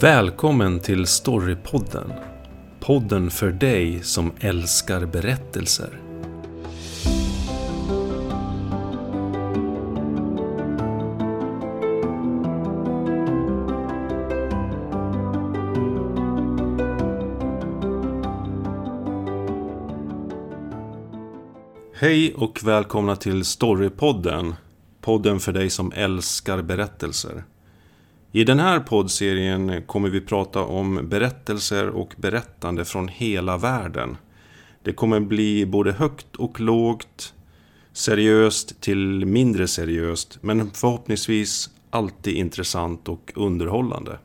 Välkommen till Storypodden. Podden för dig som älskar berättelser. Hej och välkomna till Storypodden. Podden för dig som älskar berättelser. I den här poddserien kommer vi prata om berättelser och berättande från hela världen. Det kommer bli både högt och lågt, seriöst till mindre seriöst, men förhoppningsvis alltid intressant och underhållande.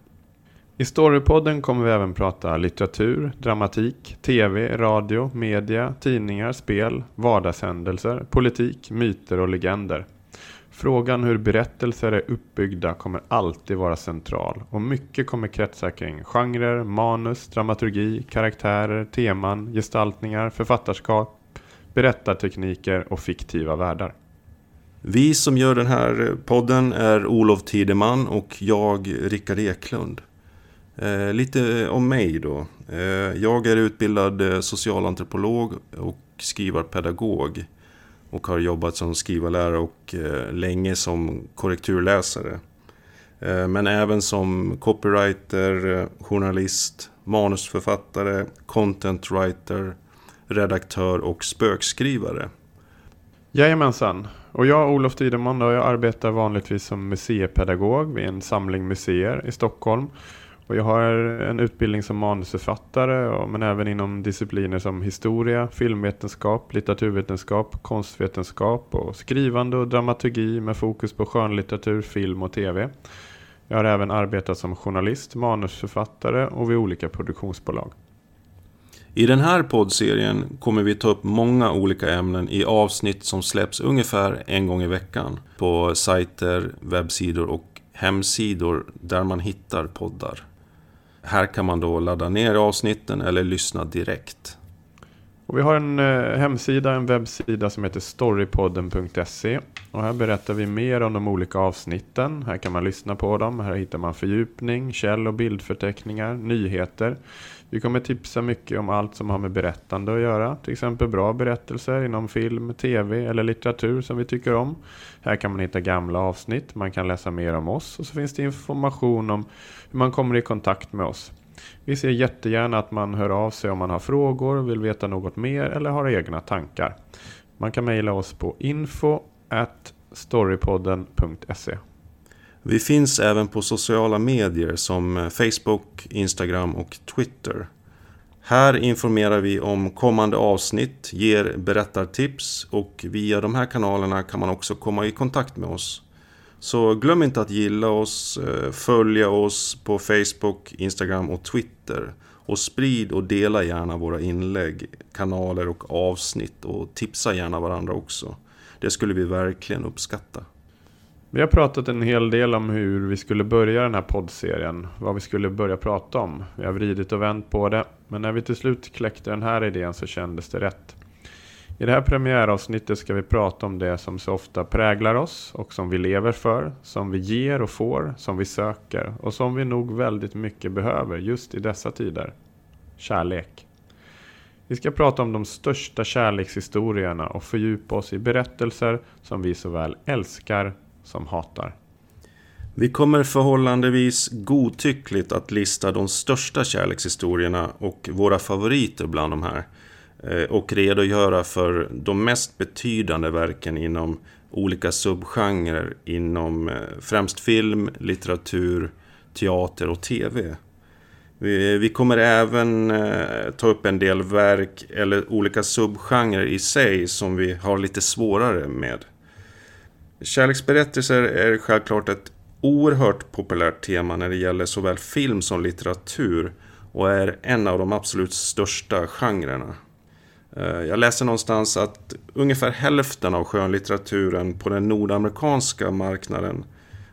I Storypodden kommer vi även prata litteratur, dramatik, tv, radio, media, tidningar, spel, vardagshändelser, politik, myter och legender. Frågan hur berättelser är uppbyggda kommer alltid vara central och mycket kommer kretsa kring genrer, manus, dramaturgi, karaktärer, teman, gestaltningar, författarskap, berättartekniker och fiktiva världar. Vi som gör den här podden är Olof Tideman och jag Rickard Eklund. Eh, lite om mig då. Eh, jag är utbildad eh, socialantropolog och skrivarpedagog och har jobbat som skrivarlärare och eh, länge som korrekturläsare. Eh, men även som copywriter, eh, journalist, manusförfattare, content writer, redaktör och spökskrivare. Jajamensan. Och jag, Olof Tideman, då, jag arbetar vanligtvis som museipedagog vid en samling museer i Stockholm. Och jag har en utbildning som manusförfattare men även inom discipliner som historia, filmvetenskap, litteraturvetenskap, konstvetenskap och skrivande och dramaturgi med fokus på skönlitteratur, film och tv. Jag har även arbetat som journalist, manusförfattare och vid olika produktionsbolag. I den här poddserien kommer vi ta upp många olika ämnen i avsnitt som släpps ungefär en gång i veckan på sajter, webbsidor och hemsidor där man hittar poddar. Här kan man då ladda ner avsnitten eller lyssna direkt. Och vi har en eh, hemsida, en webbsida som heter storypodden.se. Och här berättar vi mer om de olika avsnitten. Här kan man lyssna på dem. Här hittar man fördjupning, käll och bildförteckningar, nyheter. Vi kommer tipsa mycket om allt som har med berättande att göra. Till exempel bra berättelser inom film, tv eller litteratur som vi tycker om. Här kan man hitta gamla avsnitt, man kan läsa mer om oss och så finns det information om hur man kommer i kontakt med oss. Vi ser jättegärna att man hör av sig om man har frågor, vill veta något mer eller har egna tankar. Man kan mejla oss på info storypodden.se vi finns även på sociala medier som eh, Facebook, Instagram och Twitter. Här informerar vi om kommande avsnitt, ger berättartips och via de här kanalerna kan man också komma i kontakt med oss. Så glöm inte att gilla oss, eh, följa oss på Facebook, Instagram och Twitter. Och sprid och dela gärna våra inlägg, kanaler och avsnitt och tipsa gärna varandra också. Det skulle vi verkligen uppskatta. Vi har pratat en hel del om hur vi skulle börja den här poddserien. Vad vi skulle börja prata om. Vi har vridit och vänt på det. Men när vi till slut kläckte den här idén så kändes det rätt. I det här premiäravsnittet ska vi prata om det som så ofta präglar oss och som vi lever för, som vi ger och får, som vi söker och som vi nog väldigt mycket behöver just i dessa tider. Kärlek. Vi ska prata om de största kärlekshistorierna och fördjupa oss i berättelser som vi så väl älskar som hatar. Vi kommer förhållandevis godtyckligt att lista de största kärlekshistorierna och våra favoriter bland de här. Eh, och redogöra för de mest betydande verken inom olika subgenrer inom eh, främst film, litteratur, teater och tv. Vi kommer även eh, ta upp en del verk eller olika subgenrer i sig som vi har lite svårare med. Kärleksberättelser är självklart ett oerhört populärt tema när det gäller såväl film som litteratur och är en av de absolut största genrerna. Eh, jag läser någonstans att ungefär hälften av skönlitteraturen på den nordamerikanska marknaden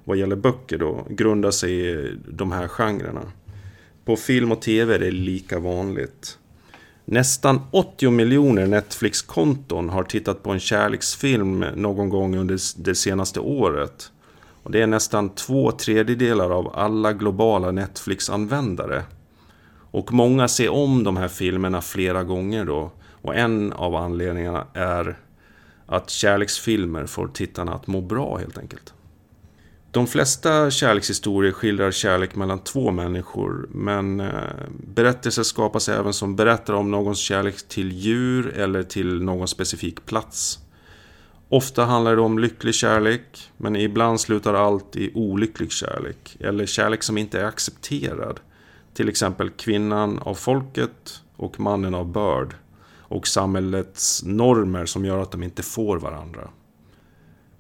vad gäller böcker då grundar sig i de här genrerna. På film och tv är det lika vanligt. Nästan 80 miljoner Netflix-konton har tittat på en kärleksfilm någon gång under det senaste året. Och det är nästan två tredjedelar av alla globala Netflix-användare. Och många ser om de här filmerna flera gånger då. Och en av anledningarna är att kärleksfilmer får tittarna att må bra helt enkelt. De flesta kärlekshistorier skildrar kärlek mellan två människor men eh, berättelser skapas även som berättar om någons kärlek till djur eller till någon specifik plats. Ofta handlar det om lycklig kärlek men ibland slutar allt i olycklig kärlek eller kärlek som inte är accepterad. Till exempel kvinnan av folket och mannen av börd och samhällets normer som gör att de inte får varandra.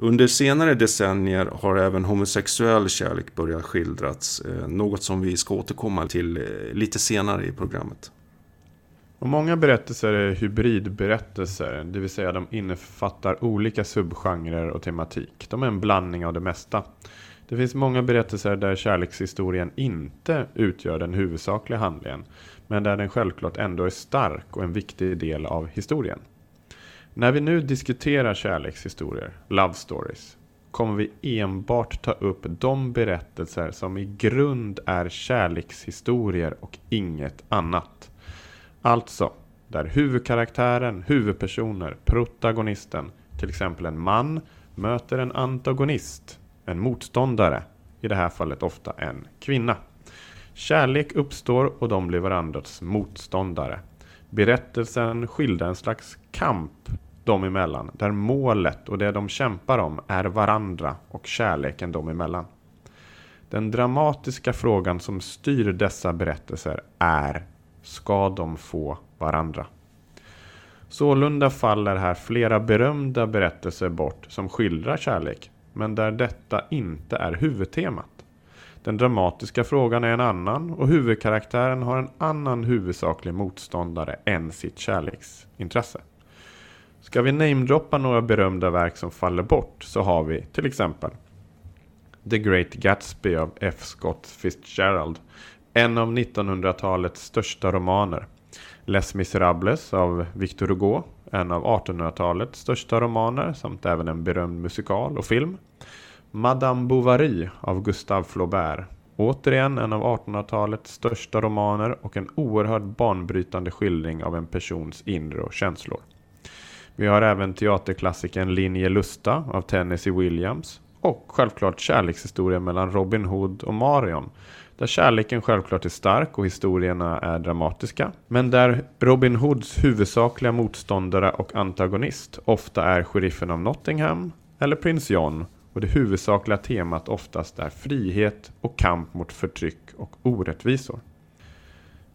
Under senare decennier har även homosexuell kärlek börjat skildras, eh, något som vi ska återkomma till eh, lite senare i programmet. Och många berättelser är hybridberättelser, det vill säga de innefattar olika subgenrer och tematik. De är en blandning av det mesta. Det finns många berättelser där kärlekshistorien inte utgör den huvudsakliga handlingen, men där den självklart ändå är stark och en viktig del av historien. När vi nu diskuterar kärlekshistorier, love stories, kommer vi enbart ta upp de berättelser som i grund är kärlekshistorier och inget annat. Alltså, där huvudkaraktären, huvudpersoner, protagonisten, till exempel en man, möter en antagonist, en motståndare, i det här fallet ofta en kvinna. Kärlek uppstår och de blir varandras motståndare. Berättelsen skildrar en slags kamp dem emellan, där målet och det de kämpar om är varandra och kärleken dem emellan. Den dramatiska frågan som styr dessa berättelser är, ska de få varandra? Sålunda faller här flera berömda berättelser bort som skildrar kärlek, men där detta inte är huvudtemat. Den dramatiska frågan är en annan och huvudkaraktären har en annan huvudsaklig motståndare än sitt kärleksintresse. Ska vi namedroppa några berömda verk som faller bort så har vi till exempel The Great Gatsby av F. Scott Fitzgerald. En av 1900-talets största romaner. Les Miserables av Victor Hugo. En av 1800-talets största romaner samt även en berömd musikal och film. Madame Bovary av Gustave Flaubert. Återigen en av 1800-talets största romaner och en oerhört banbrytande skildring av en persons inre och känslor. Vi har även teaterklassikern Linje Lusta av Tennessee Williams och självklart kärlekshistorien mellan Robin Hood och Marion där kärleken självklart är stark och historierna är dramatiska. Men där Robin Hoods huvudsakliga motståndare och antagonist ofta är sheriffen av Nottingham eller prins John och det huvudsakliga temat oftast är frihet och kamp mot förtryck och orättvisor.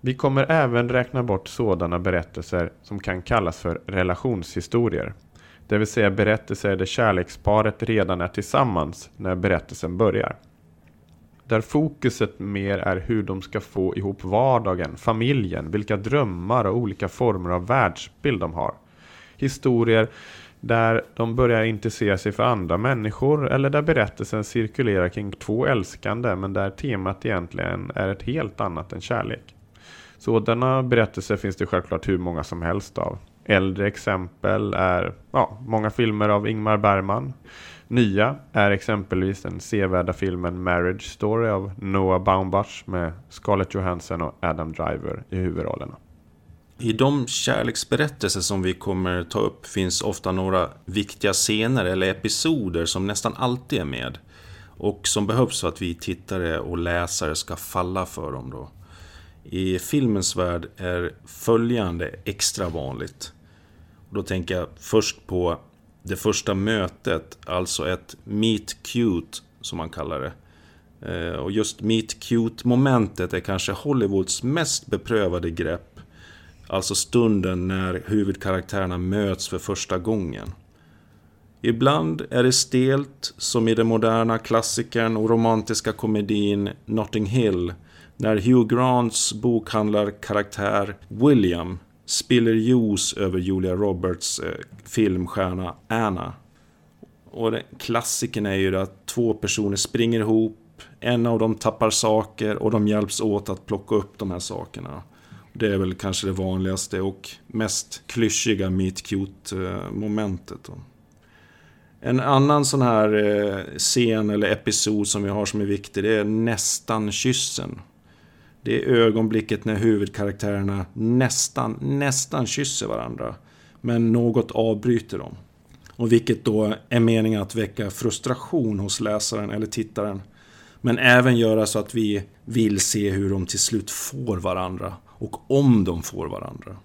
Vi kommer även räkna bort sådana berättelser som kan kallas för relationshistorier. Det vill säga berättelser där kärleksparet redan är tillsammans när berättelsen börjar. Där fokuset mer är hur de ska få ihop vardagen, familjen, vilka drömmar och olika former av världsbild de har. Historier där de börjar intressera sig för andra människor eller där berättelsen cirkulerar kring två älskande men där temat egentligen är ett helt annat än kärlek. Sådana berättelser finns det självklart hur många som helst av. Äldre exempel är ja, många filmer av Ingmar Bergman. Nya är exempelvis den sevärda filmen Marriage Story av Noah Baumbach med Scarlett Johansson och Adam Driver i huvudrollerna. I de kärleksberättelser som vi kommer ta upp finns ofta några viktiga scener eller episoder som nästan alltid är med. Och som behövs för att vi tittare och läsare ska falla för dem då. I filmens värld är följande extra vanligt. Och då tänker jag först på det första mötet, alltså ett meet cute som man kallar det. Eh, och just meet cute momentet är kanske Hollywoods mest beprövade grepp. Alltså stunden när huvudkaraktärerna möts för första gången. Ibland är det stelt, som i den moderna klassikern och romantiska komedin Notting Hill när Hugh Grants bokhandlarkaraktär William spiller juice över Julia Roberts eh, filmstjärna Anna. Och det, klassiken är ju att två personer springer ihop, en av dem tappar saker och de hjälps åt att plocka upp de här sakerna. Det är väl kanske det vanligaste och mest klyschiga meet cute-momentet. Eh, en annan sån här eh, scen eller episod som vi har som är viktig, det är nästan kyssen. Det är ögonblicket när huvudkaraktärerna nästan, nästan kysser varandra. Men något avbryter dem. Och vilket då är meningen att väcka frustration hos läsaren eller tittaren. Men även göra så att vi vill se hur de till slut får varandra. Och om de får varandra.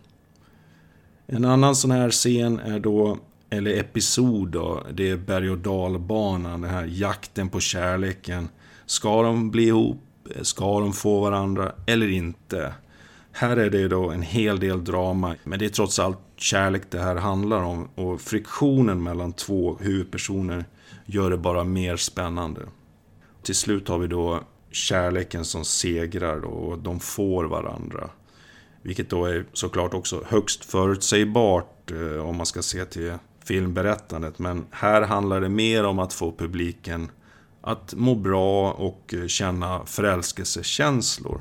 En annan sån här scen är då, eller episod då, det är berg och dalbanan, den här jakten på kärleken. Ska de bli ihop? Ska de få varandra eller inte? Här är det då en hel del drama, men det är trots allt kärlek det här handlar om. Och friktionen mellan två huvudpersoner gör det bara mer spännande. Till slut har vi då kärleken som segrar och de får varandra. Vilket då är såklart också högst förutsägbart eh, om man ska se till filmberättandet. Men här handlar det mer om att få publiken att må bra och eh, känna förälskelsekänslor.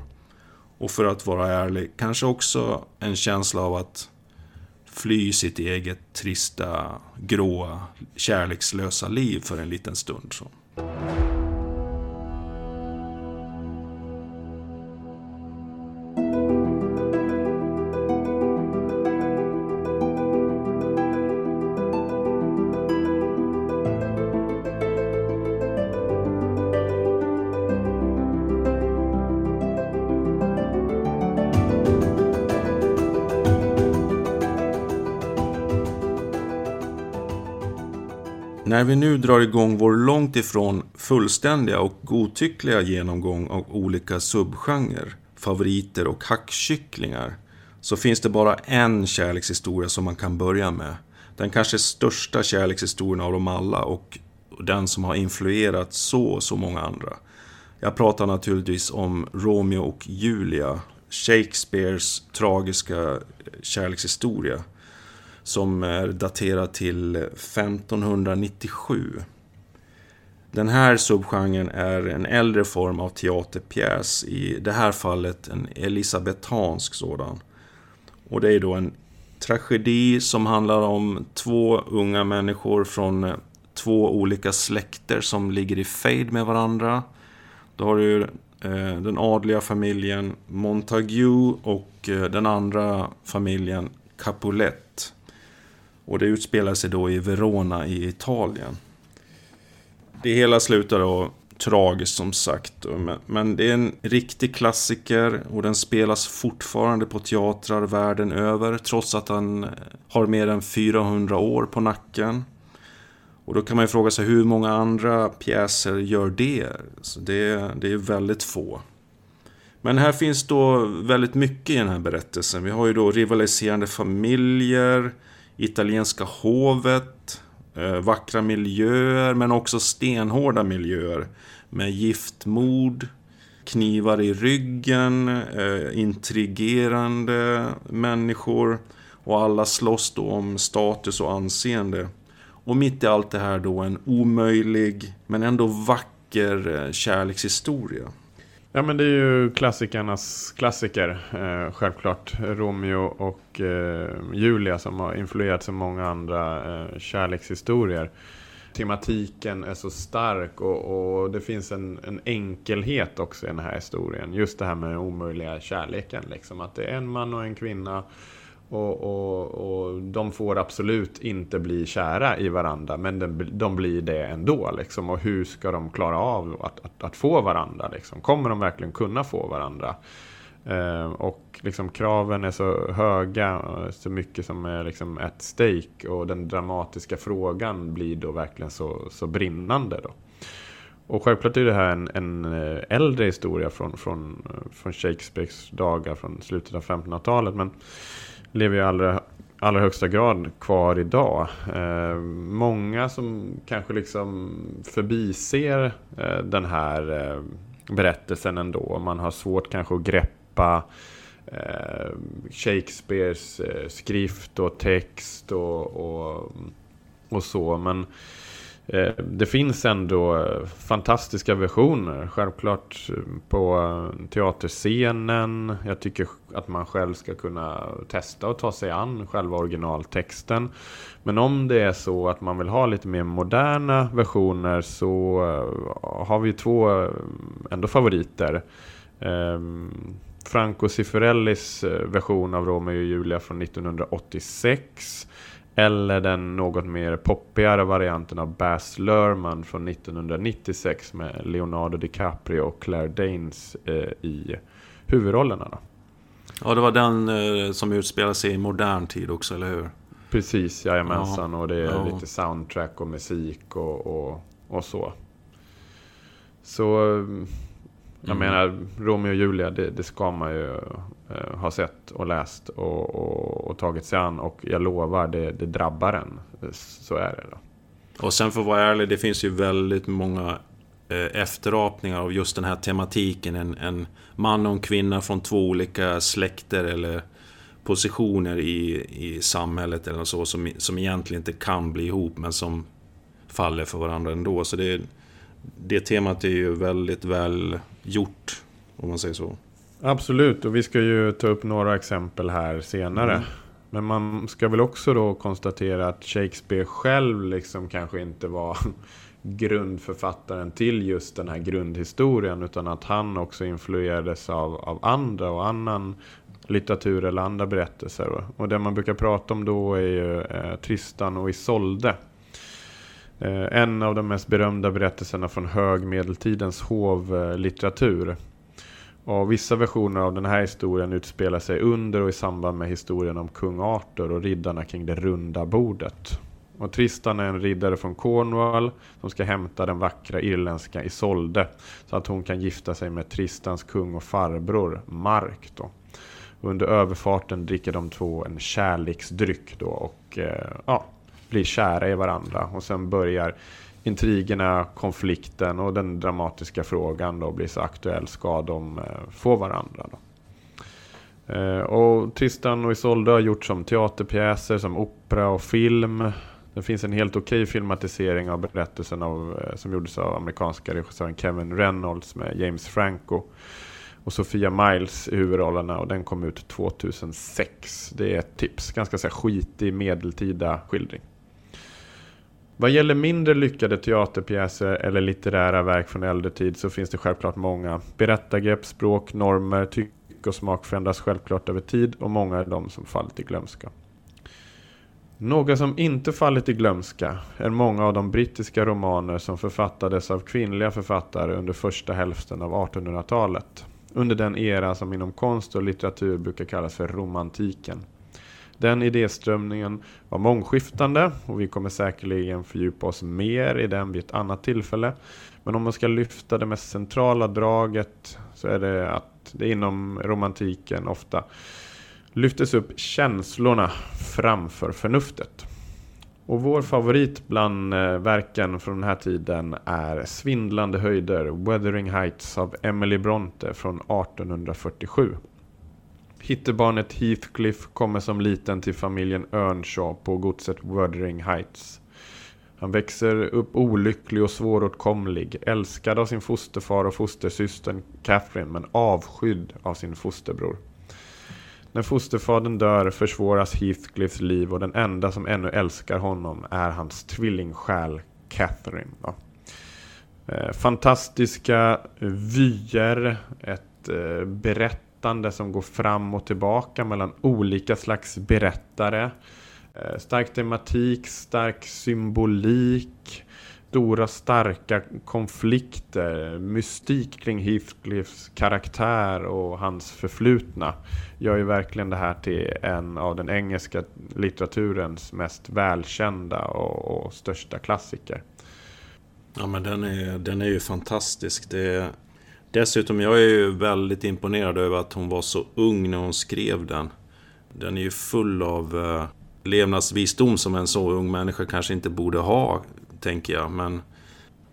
Och för att vara ärlig, kanske också en känsla av att fly sitt eget trista, gråa, kärlekslösa liv för en liten stund. Så. När vi nu drar igång vår långt ifrån fullständiga och godtyckliga genomgång av olika subgenrer, favoriter och hackkycklingar, så finns det bara en kärlekshistoria som man kan börja med. Den kanske största kärlekshistorien av dem alla och den som har influerat så och så många andra. Jag pratar naturligtvis om Romeo och Julia, Shakespeares tragiska kärlekshistoria som är daterad till 1597. Den här subgenren är en äldre form av teaterpjäs, i det här fallet en elisabetansk sådan. Och det är då en tragedi som handlar om två unga människor från två olika släkter som ligger i fejd med varandra. Då har du eh, den adliga familjen Montague och eh, den andra familjen Capulet. Och det utspelar sig då i Verona i Italien. Det hela slutar då tragiskt som sagt. Men det är en riktig klassiker och den spelas fortfarande på teatrar världen över trots att han eh, har mer än 400 år på nacken. Och då kan man ju fråga sig hur många andra pjäser gör det? Så det, det är väldigt få. Men här finns då väldigt mycket i den här berättelsen. Vi har ju då rivaliserande familjer, italienska hovet, eh, vackra miljöer men också stenhårda miljöer med giftmord, knivar i ryggen, eh, intrigerande människor och alla slåss då om status och anseende. Och mitt i allt det här då en omöjlig men ändå vacker eh, kärlekshistoria. Ja men det är ju klassikernas klassiker. Eh, självklart Romeo och eh, Julia som har influerat så många andra eh, kärlekshistorier. Tematiken är så stark och, och det finns en, en, enkelhet också i den här historien. Just det här med den omöjliga kärleken. Liksom. Att det är en man och en kvinna och, och, och, de får absolut inte bli kära i varandra, men de, de blir det ändå. Liksom. Och hur ska de klara av att, att, att få varandra? Liksom? Kommer de verkligen kunna få varandra? Eh, och liksom, kraven är så höga, så mycket som är liksom at stake. Och den dramatiska frågan blir då verkligen så, så brinnande. Då. Och självklart är det här en, en eh, äldre historia från, från, eh, från Shakespeares dagar, från slutet av 1500-talet. Men lever i allra, allra högsta grad kvar idag. Eh, många som kanske liksom förbiser eh, den här eh, berättelsen ändå. Man har svårt kanske att greppa eh, Shakespeares eh, skrift och text och, och, och så. Men Eh, Eh, det finns ändå eh, fantastiska versioner. Självklart eh, på teaterscenen. Jag tycker att man själv ska kunna testa och ta sig an själva originaltexten. Men om det är så att man vill ha lite mer moderna versioner så har vi två ändå favoriter. Ehm, Franco Cifarellis version av Romeo och Julia från 1986 eller den något mer poppigare varianten av Baz Luhrmann från 1996 med Leonardo DiCaprio och Claire Danes eh, i huvudrollerna. Då. Ja, det var den eh, som utspelar sig i modern tid också, eller hur? Precis, jajamensan. Ja. Och det är ja. lite soundtrack och musik och, och, och så. Så jag mm. menar, Romeo och Julia, det, det ska man ju uh, ha sett och läst och, och, och, tagit sig an. Och jag lovar, det, det drabbar en. Så är det. Då. Och sen för att vara ärlig, det finns ju väldigt många eh, efterapningar av just den här tematiken. En, en man och en kvinna från två olika släkter eller positioner i, i samhället eller så som, som egentligen inte kan bli ihop men som faller för varandra ändå. Så det, det temat är ju väldigt väl gjort, om man säger så. Absolut, och vi ska ju ta upp några exempel här senare. Mm. Men man ska väl också då konstatera att Shakespeare själv liksom kanske inte var grundförfattaren till just den här grundhistorien. Utan att han också influerades av, av andra och annan litteratur eller andra berättelser. Och det man brukar prata om då är ju eh, Tristan och Isolde. Eh, en av de mest berömda berättelserna från högmedeltidens hovlitteratur. Och vissa versioner av den här historien utspelar sig under och i samband med historien om kung Arthur och riddarna kring det runda bordet. Och Tristan är en riddare från Cornwall som ska hämta den vackra irländska Isolde så att hon kan gifta sig med Tristans kung och farbror Mark. Då. Under överfarten dricker de två en kärleksdryck då och eh, ja, blir kära i varandra. Och sen börjar intrigerna, konflikten och den dramatiska frågan då blir så aktuell. Ska de eh, få varandra? Då? Eh, och Tristan och Isolde har gjort som teaterpjäser, som opera och film. Det finns en helt okej filmatisering av berättelsen av, eh, som gjordes av amerikanska regissören Kevin Reynolds med James Franco och Sofia Miles i huvudrollerna och den kom ut 2006. Det är ett tips. Ganska så här, skitig medeltida skildring. Vad gäller mindre lyckade teaterpjäser eller litterära verk från äldre tid så finns det självklart många. Berättargrepp, språk, normer, tycke och smak förändras självklart över tid och många är de som fallit i glömska. Några som inte fallit i glömska är många av de brittiska romaner som författades av kvinnliga författare under första hälften av 1800-talet. Under den era som inom konst och litteratur brukar kallas för romantiken. Den idéströmningen var mångskiftande och vi kommer säkerligen fördjupa oss mer i den vid ett annat tillfälle. Men om man ska lyfta det mest centrala draget så är det att det inom romantiken ofta lyftes upp känslorna framför förnuftet. Och vår favorit bland eh, verken från den här tiden är Svindlande höjder, Weathering Heights av Emily Bronte från 1847. Hittebarnet Heathcliff kommer som liten till familjen Earnshaw på godset Wuthering Heights. Han växer upp olycklig och svåråtkomlig, älskad av sin fosterfar och fostersystern Catherine men avskydd av sin fosterbror. När fosterfadern dör försvåras Heathcliffs liv och den enda som ännu älskar honom är hans tvillingsjäl Catherine. Då. Eh, fantastiska vyer, ett eh, berätt berättande som går fram och tillbaka mellan olika slags berättare. Eh, stark tematik, stark symbolik, stora starka konflikter, mystik kring Heathcliffs karaktär och hans förflutna gör ju verkligen det här till en av den engelska litteraturens mest välkända och, och största klassiker. Ja men den är, den är ju fantastisk. Det, Dessutom, jag är ju väldigt imponerad över att hon var så ung när hon skrev den. Den är ju full av eh, levnadsvisdom som en så ung människa kanske inte borde ha, tänker jag. Men...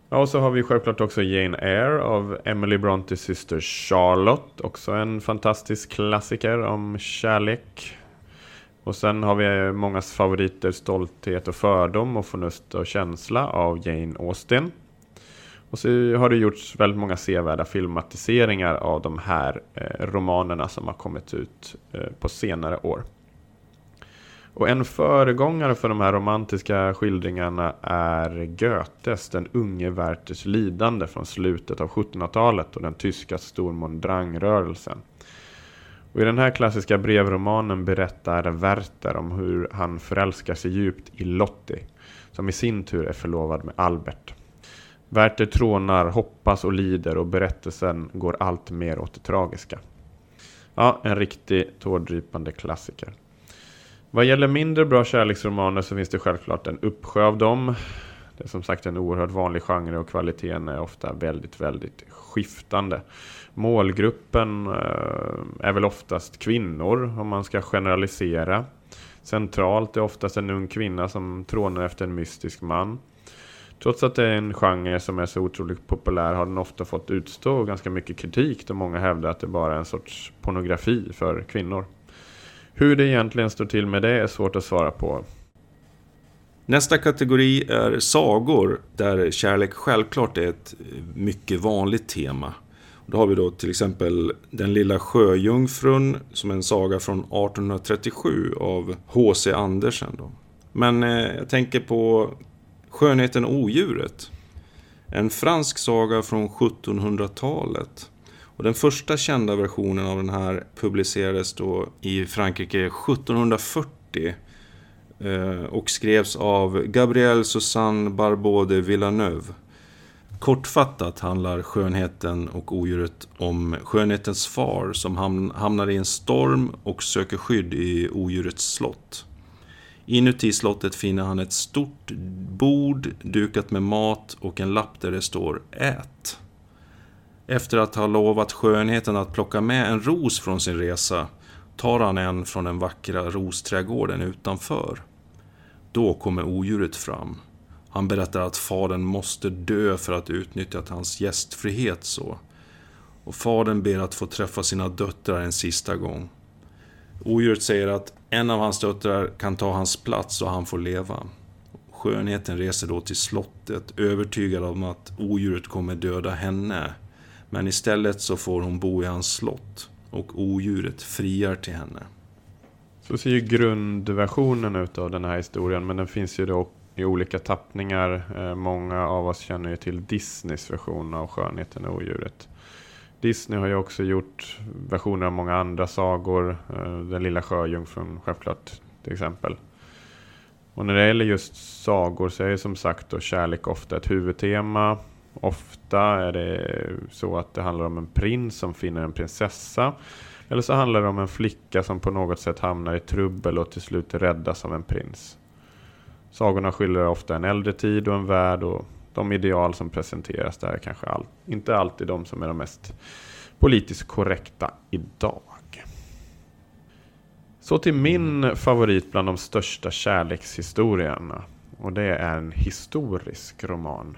Ja, och så har vi självklart också Jane Eyre av Emily Brontes syster Charlotte. Också en fantastisk klassiker om kärlek. Och sen har vi eh, mångas favoriter Stolthet och fördom och Förnuft och känsla av Jane Austen. Och så har det gjorts väldigt många sevärda filmatiseringar av de här eh, romanerna som har kommit ut eh, på senare år. Och en föregångare för de här romantiska skildringarna är Goethes Den unge Werthers lidande från slutet av 1700-talet och den tyska stormondrangrörelsen. Och I den här klassiska brevromanen berättar Werther om hur han förälskar sig djupt i Lottie, som i sin tur är förlovad med Albert. Werther trånar, hoppas och lider och berättelsen går allt mer åt det tragiska. Ja, en riktig tårdrypande klassiker. Vad gäller mindre bra kärleksromaner så finns det självklart en uppsjö av dem. Det är som sagt en oerhört vanlig genre och kvaliteten är ofta väldigt, väldigt skiftande. Målgruppen eh, är väl oftast kvinnor om man ska generalisera. Centralt är oftast en ung kvinna som trånar efter en mystisk man. Trots att det är en genre som är så otroligt populär har den ofta fått utstå ganska mycket kritik då många hävdar att det bara är en sorts pornografi för kvinnor. Hur det egentligen står till med det är svårt att svara på. Nästa kategori är sagor, där kärlek självklart är ett mycket vanligt tema. Då har vi då till exempel Den lilla sjöjungfrun som är en saga från 1837 av H.C. Andersen. Då. Men eh, jag tänker på Skönheten och odjuret. En fransk saga från 1700-talet. Och den första kända versionen av den här publicerades då i Frankrike 1740 eh, och skrevs av Gabriel Susanne Barbeau de Villeneuve. Kortfattat handlar Skönheten och odjuret om skönhetens far som hamnar i en storm och söker skydd i odjurets slott. Inuti slottet finner han ett stort bord dukat med mat och en lapp där det står Ät. Efter att ha lovat skönheten att plocka med en ros från sin resa tar han en från den vackra rosträdgården utanför. Då kommer odjuret fram. Han berättar att fadern måste dö för att utnyttja hans gästfrihet så. Och fadern ber att få träffa sina döttrar en sista gång. Odjuret säger att en av hans döttrar kan ta hans plats och han får leva. Skönheten reser då till slottet, övertygad om att odjuret kommer döda henne. Men istället så får hon bo i hans slott och odjuret friar till henne. Så ser ju grundversionen ut av den här historien, men den finns ju då i olika tappningar. Eh, många av oss känner ju till Disneys version av Skönheten och odjuret. Disney har ju också gjort versioner av många andra sagor. Eh, Den lilla sjöjungfrun självklart till exempel. Och när det gäller just sagor så är ju som sagt då kärlek ofta ett huvudtema. Ofta är det så att det handlar om en prins som finner en prinsessa. Eller så handlar det om en flicka som på något sätt hamnar i trubbel och till slut räddas av en prins. Sagorna skildrar ofta en äldre tid och en värld och de ideal som presenteras där är kanske all, inte alltid de som är de mest politiskt korrekta idag. Så till min favorit bland de största kärlekshistorierna. Och det är en historisk roman.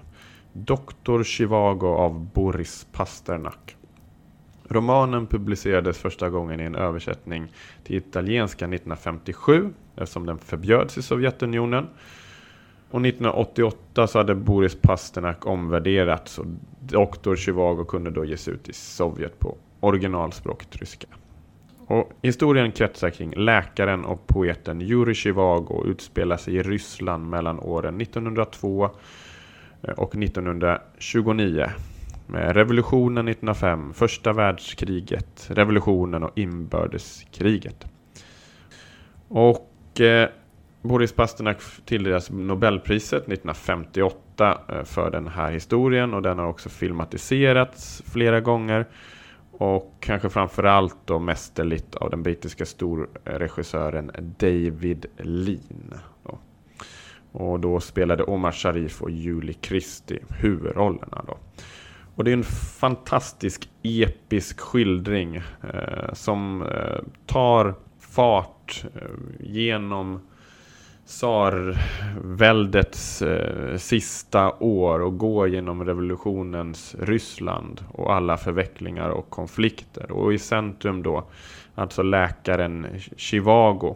Doktor Chivago av Boris Pasternak. Romanen publicerades första gången i en översättning till italienska 1957 eftersom den förbjöds i Sovjetunionen. Och 1988 så hade Boris Pasternak omvärderats och Doktor Zjivago kunde då ges ut i Sovjet på originalspråket ryska. Och historien kretsar kring läkaren och poeten Jurij Zjivago och utspelar sig i Ryssland mellan åren 1902 eh, och 1929. Med revolutionen 1905, första världskriget, revolutionen och inbördeskriget. Och eh, Boris Pasternak tilldelas Nobelpriset 1958 eh, för den här historien och den har också filmatiserats flera gånger. Och kanske framförallt då mästerligt av den brittiska storregissören David Lean. Då. Och då spelade Omar Sharif och Julie Christie huvudrollerna. Då. Och det är en fantastisk episk skildring eh, som eh, tar fart eh, genom tsarväldets eh, sista år och går genom revolutionens Ryssland och alla förvecklingar och konflikter. Och i centrum då, alltså läkaren Chivago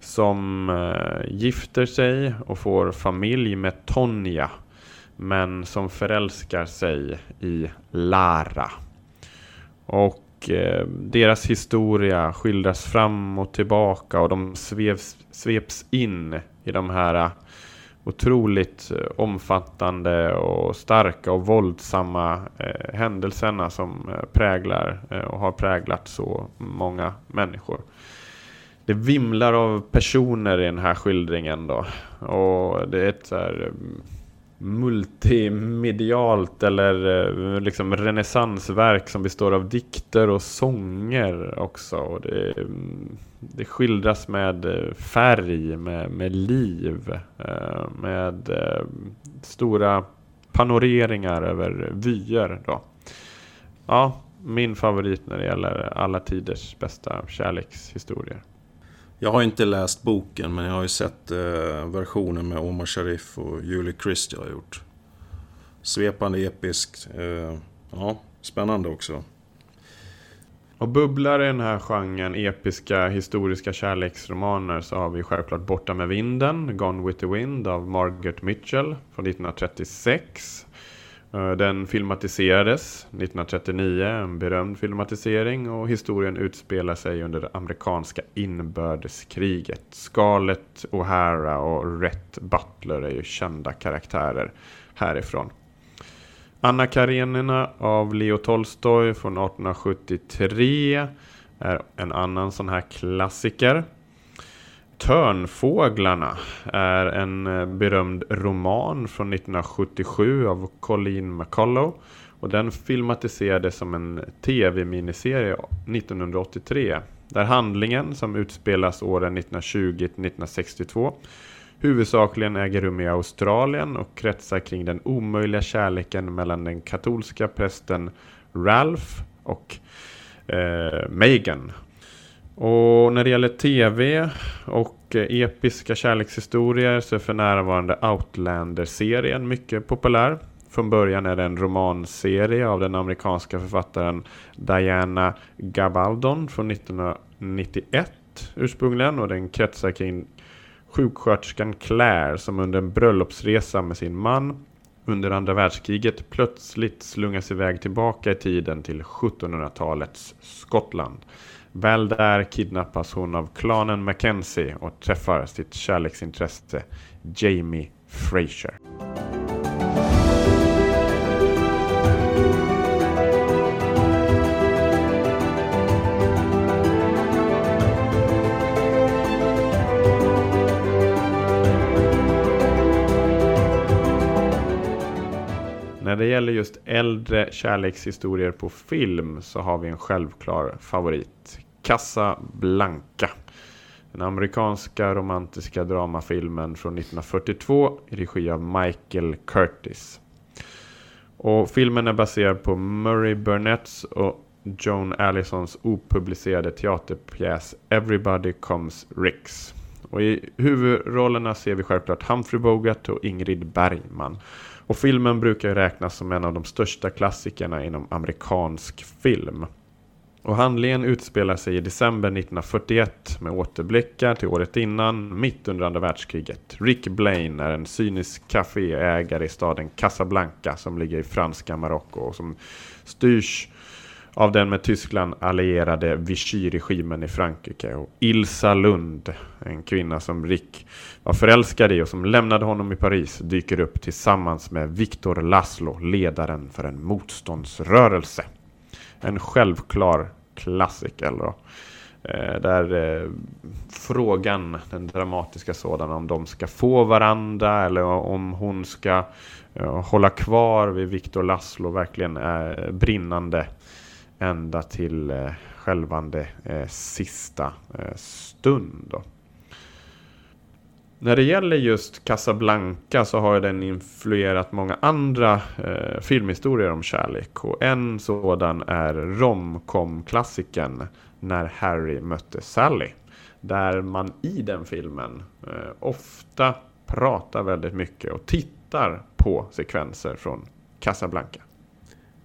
som eh, gifter sig och får familj med Tonja men som förälskar sig i Lara. Och Eh, deras historia skildras fram och tillbaka och de sveps, sveps in i de här eh, otroligt eh, omfattande och starka och våldsamma eh, händelserna som präglar eh, och har präglat så många människor. Det vimlar av personer i den här skildringen då. Och det är ett så här, mm, multimedialt eller eh, liksom renässansverk som består av dikter och sånger också. Och det, mm, det skildras med eh, färg, med, med liv, eh, med stora panoreringar över vyer. Då. Ja, min favorit när det gäller alla tiders bästa kärlekshistorier. Jag har inte läst boken men jag har ju sett eh, versionen med Omar Sharif och Julie Christie har gjort. Svepande, episkt. Eh, ja, spännande också. Och bubblar i den här genren episka historiska kärleksromaner så har vi självklart Borta med vinden, Gone with the Wind av Margaret Mitchell från 1936. Eh, den filmatiserades 1939, en berömd filmatisering och historien utspelar sig under det amerikanska inbördeskriget. Scarlett O'Hara och Rhett Butler är ju kända karaktärer härifrån. Anna Karenina av Leo Tolstoj från 1873 är en annan sån här klassiker. Törnfåglarna är en eh, berömd roman från 1977 av Colleen McCullough. Och den filmatiserades som en tv-miniserie 1983. Där handlingen, som utspelas åren 1920-1962, huvudsakligen äger rum i Australien och kretsar kring den omöjliga kärleken mellan den katolska prästen Ralph och eh, Megan och när det gäller tv och eh, episka kärlekshistorier så är för närvarande Outlander-serien mycket populär. Från början är det en romanserie av den amerikanska författaren Diana Gabaldon från 1991 ursprungligen och den kretsar kring sjuksköterskan Claire som under en bröllopsresa med sin man under andra världskriget plötsligt slungas iväg tillbaka i tiden till 1700-talets Skottland. Väl där kidnappas hon av klanen Mackenzie och träffar sitt kärleksintresse Jamie Fraser. När det gäller just äldre kärlekshistorier på film så har vi en självklar favorit. Casablanca. Den amerikanska romantiska dramafilmen från 1942 i regi av Michael Curtis. Och filmen är baserad på Murray Burnetts och Joan Allisons opublicerade teaterpjäs Everybody Comes Ricks. Och i huvudrollerna ser vi självklart Humphrey Bogart och Ingrid Bergman. Och filmen brukar räknas som en av de största klassikerna inom amerikansk film. Och handlingen utspelar sig i december 1941 med återblickar till året innan, mitt under andra världskriget. Rick Blaine är en cynisk kaféägare i staden Casablanca som ligger i franska Marocko och som styrs av den med Tyskland allierade Vichy-regimen i Frankrike. Och Ilsa Lund, en kvinna som Rick var förälskad i och som lämnade honom i Paris, dyker upp tillsammans med Victor Laszlo, ledaren för en motståndsrörelse. En självklar klassiker. Då. Eh, där eh, frågan, den dramatiska sådan, om de ska få varandra eller om hon ska eh, hålla kvar vid Victor Laszlo verkligen är brinnande ända till eh, självande eh, sista eh, stund. Då. När det gäller just Casablanca så har den influerat många andra eh, filmhistorier om kärlek. Och en sådan är romcom-klassikern När Harry mötte Sally. Där man i den filmen eh, ofta pratar väldigt mycket och tittar på sekvenser från Casablanca.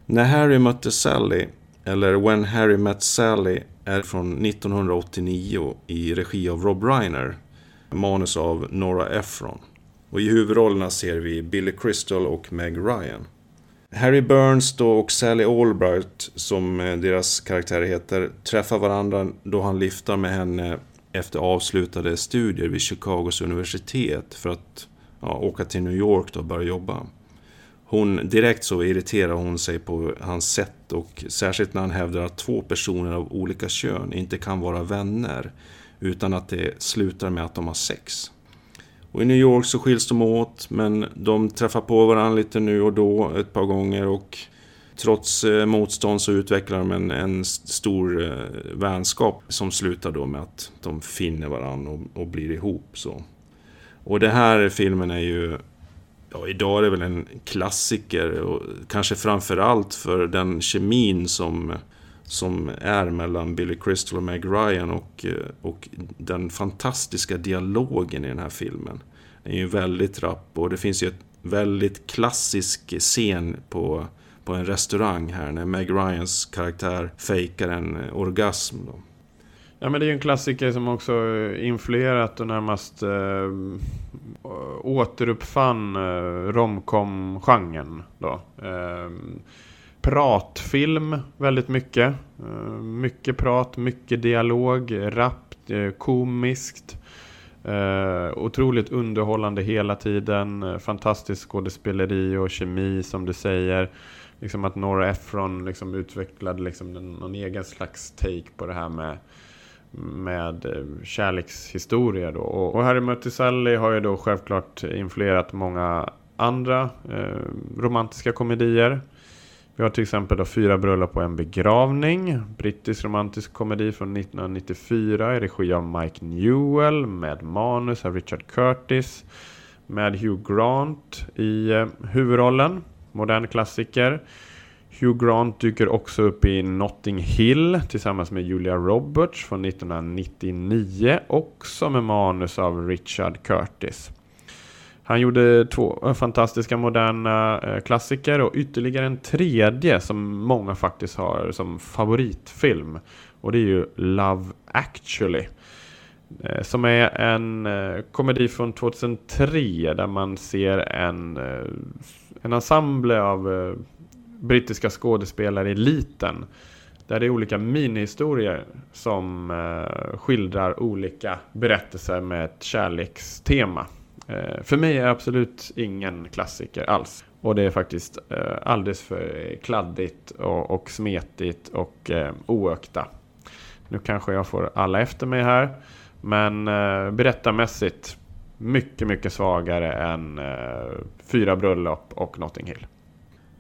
När Harry mötte Sally eller When Harry Met Sally är från 1989 i regi av Rob Reiner manus av Nora Ephron. Och i huvudrollerna ser vi Billy Crystal och Meg Ryan. Harry Burns då och Sally Albright, som eh, deras karaktärer heter, träffar varandra då han lyfter med henne efter avslutade studier vid Chicagos universitet för att ja, åka till New York och börja jobba. Hon, direkt så irriterar hon sig på hans sätt och särskilt när han hävdar att två personer av olika kön inte kan vara vänner utan att det slutar med att de har sex. Och i New York så skiljs de åt men de träffar på varandra lite nu och då ett par gånger och trots eh, motstånd så utvecklar de en, en stor eh, vänskap som slutar då med att de finner varandra och, och blir ihop. Så. Och den här filmen är ju ja, idag är det väl en klassiker och kanske framförallt för den kemin som, som är mellan Billy Crystal och Meg Ryan och, eh, och den fantastiska dialogen i den här filmen. Den är ju väldigt rapp och det finns ju ett väldigt klassisk scen på, på en restaurang här när Meg Ryans karaktär fejkar en eh, orgasm. Då. Ja men det är ju en klassiker som också eh, influerat och närmast äh, återuppfann äh, romcom-genren. Då. Äh, pratfilm väldigt mycket. Eh, mycket prat, mycket dialog, rappt, eh, komiskt. Eh, otroligt underhållande hela tiden. Fantastiskt skådespeleri och kemi som du säger. Liksom att Nora Ephron liksom utvecklade liksom någon egen slags take på det här med med kärlekshistoria då. Och Harry möter Sally har ju då självklart influerat många andra eh, romantiska komedier. Vi har till exempel då Fyra bröllop och en begravning. Brittisk romantisk komedi från 1994 i regi av Mike Newell med manus av Richard Curtis. Med Hugh Grant i eh, huvudrollen. Modern klassiker. Hugh Grant dyker också upp i Notting Hill tillsammans med Julia Roberts från 1999. Också med manus av Richard Curtis. Han gjorde två eh, fantastiska moderna eh, klassiker och ytterligare en tredje som många faktiskt har som favoritfilm. Och det är ju Love actually. Eh, som är en komedi från 2003 där man ser en, en ensemble av brittiska skådespelare i liten. Där det är olika minihistorier som skildrar olika berättelser med ett kärlekstema. Eh, för mig är absolut ingen klassiker alls. Och det är faktiskt eh, alldeles för kladdigt och, och smetigt och eh, oökta. Nu kanske jag får alla efter mig här. Men berättarmässigt mycket, mycket svagare än Fyra bröllop och Notting Hill.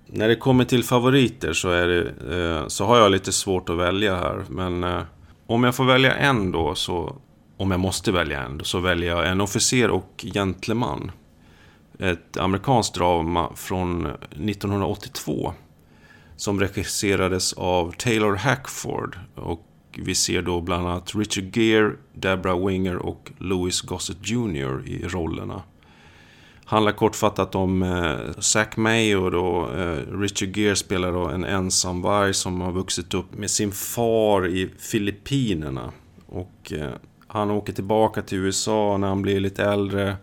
När det kommer till favoriter så, är det, så har jag lite svårt att välja här. Men om jag får välja en då, så, om jag måste välja en, så väljer jag En officer och gentleman. Ett amerikanskt drama från 1982. Som regisserades av Taylor Hackford. Och vi ser då bland annat Richard Gere, Deborah Winger och Louis Gossett Jr. i rollerna handlar kortfattat om eh, Zack Mayo då, eh, Richard Gere spelar då en ensam varg som har vuxit upp med sin far i Filippinerna. Och eh, han åker tillbaka till USA när han blir lite äldre,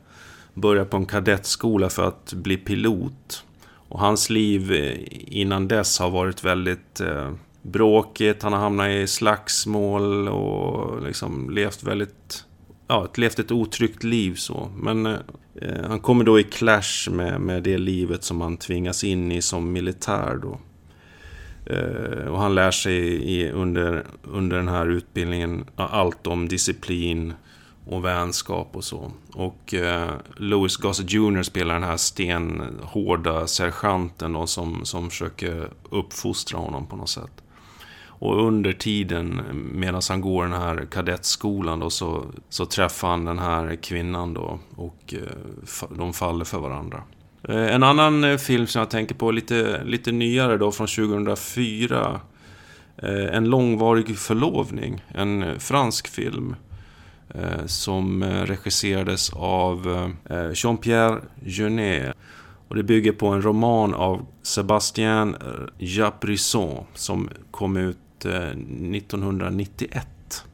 börjar på en kadettskola för att bli pilot. Och hans liv eh, innan dess har varit väldigt eh, bråkigt, han har hamnat i slagsmål och liksom levt väldigt ja, levt ett otryggt liv så. Men eh, eh, han kommer då i clash med, med det livet som han tvingas in i som militär då. Eh, och han lär sig i, under, under den här utbildningen allt om disciplin och vänskap och så. Och eh, Louis Gossett Jr spelar den här stenhårda sergeanten då, som, som försöker uppfostra honom på något sätt. Och under tiden medan han går den här kadettskolan då så, så träffar han den här kvinnan då och eh, de faller för varandra. Eh, en annan eh, film som jag tänker på, lite, lite nyare då från 2004. Eh, en långvarig förlovning, en fransk film. Som regisserades av Jean-Pierre Jeunet. Och det bygger på en roman av Sébastien Japrisson som kom ut 1991.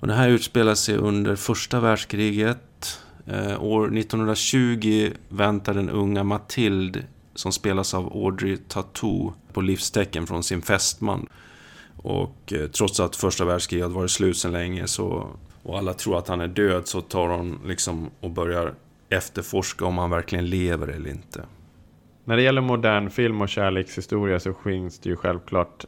Och det här utspelar sig under första världskriget. Eh, år 1920 väntar den unga Matilde, som spelas av Audrey Tatou, på livstecken från sin fästman. Och eh, trots att första världskriget varit slut sedan länge så, och alla tror att han är död så tar hon liksom och börjar efterforska om han verkligen lever eller inte. När det gäller modern film och kärlekshistoria så finns det ju självklart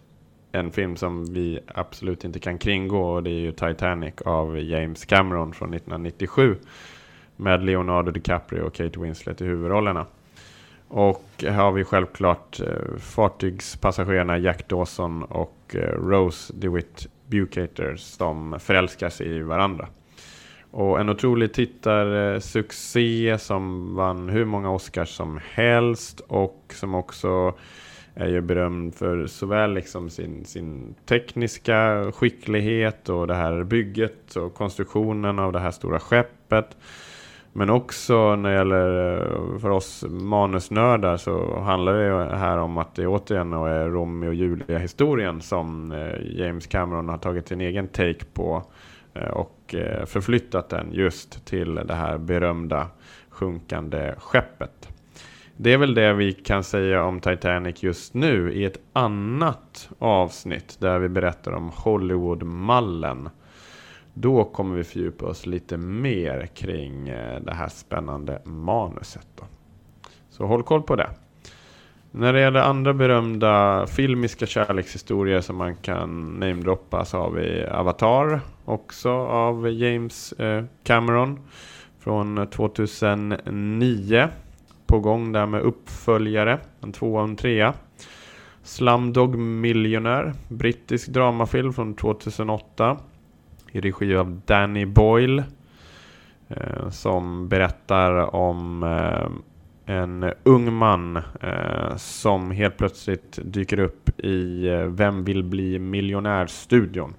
en film som vi absolut inte kan kringgå och det är ju Titanic av James Cameron från 1997 med Leonardo DiCaprio och Kate Winslet i huvudrollerna. Och här har vi självklart eh, fartygspassagerarna Jack Dawson och eh, Rose DeWitt Bucater som förälskar sig i varandra. Och en otrolig tittarsuccé som vann hur många Oscars som helst och som också är ju berömd för såväl liksom sin, sin tekniska skicklighet och det här bygget och konstruktionen av det här stora skeppet. Men också när det gäller eh, för oss manusnördar så handlar det här om att det återigen är Romeo och Julia historien som eh, James Cameron har tagit sin egen take på eh, och förflyttat den just till det här berömda sjunkande skeppet. Det är väl det vi kan säga om Titanic just nu i ett annat avsnitt där vi berättar om Hollywood-mallen. Då kommer vi fördjupa oss lite mer kring eh, det här spännande manuset. Då. Så håll koll på det. När det gäller andra berömda filmiska kärlekshistorier som man kan namedroppa så har vi Avatar också av James eh, Cameron från eh, 2009 på gång där med uppföljare. En tvåa och en trea. Slumdog Millionaire, brittisk dramafilm från 2008. I regi av Danny Boyle. Eh, som berättar om eh, en ung man eh, som helt plötsligt dyker upp i Vem vill bli miljonär-studion.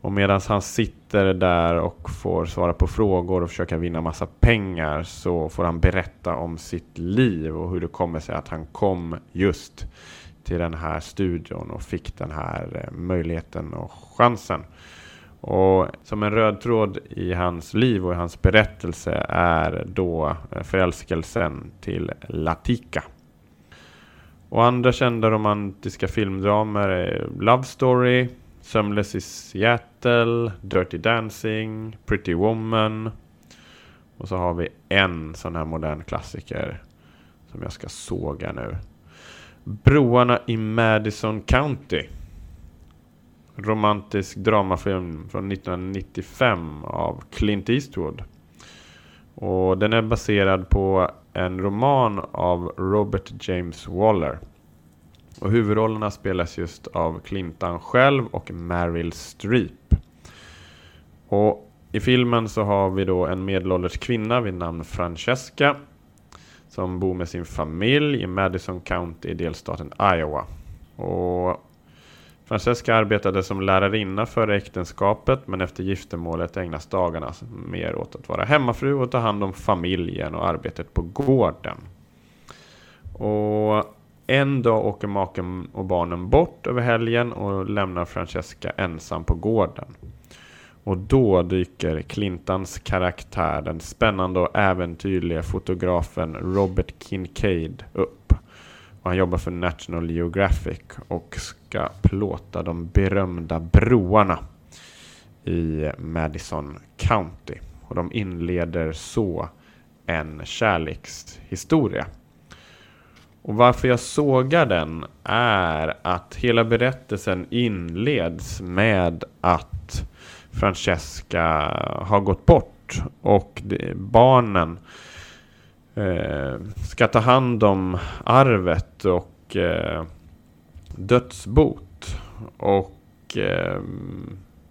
Och medan han sitter där och får svara på frågor och försöka vinna massa pengar så får han berätta om sitt liv och hur det kommer sig att han kom just till den här studion och fick den här möjligheten och chansen. Och som en röd tråd i hans liv och i hans berättelse är då eh, förälskelsen till Latika. Och andra kända romantiska filmdramer är Love Story, Sömnlös i Seattle, Dirty Dancing, Pretty Woman. Och så har vi en sån här modern klassiker som jag ska såga nu. Broarna i Madison County. Romantisk dramafilm från 1995 av Clint Eastwood. Och den är baserad på en roman av Robert James Waller. Och huvudrollerna spelas just av Clintan själv och Meryl Streep. Och i filmen så har vi då en medelålders kvinna vid namn Francesca. Som bor med sin familj i Madison County i delstaten Iowa. Och Francesca arbetade som lärarinna före äktenskapet men efter giftermålet ägnas dagarna mer åt att vara hemmafru och ta hand om familjen och arbetet på gården. Och en dag åker maken och barnen bort över helgen och lämnar Francesca ensam på gården. Och då dyker Clintans karaktär, den spännande och äventyrliga fotografen Robert Kincaid upp. Och han jobbar för National Geographic och ska plåta de berömda broarna i Madison County. Och de inleder så en kärlekshistoria. Och varför jag sågar den är att hela berättelsen inleds med att Francesca har gått bort och barnen eh, ska ta hand om arvet och eh, dödsbot. Och eh,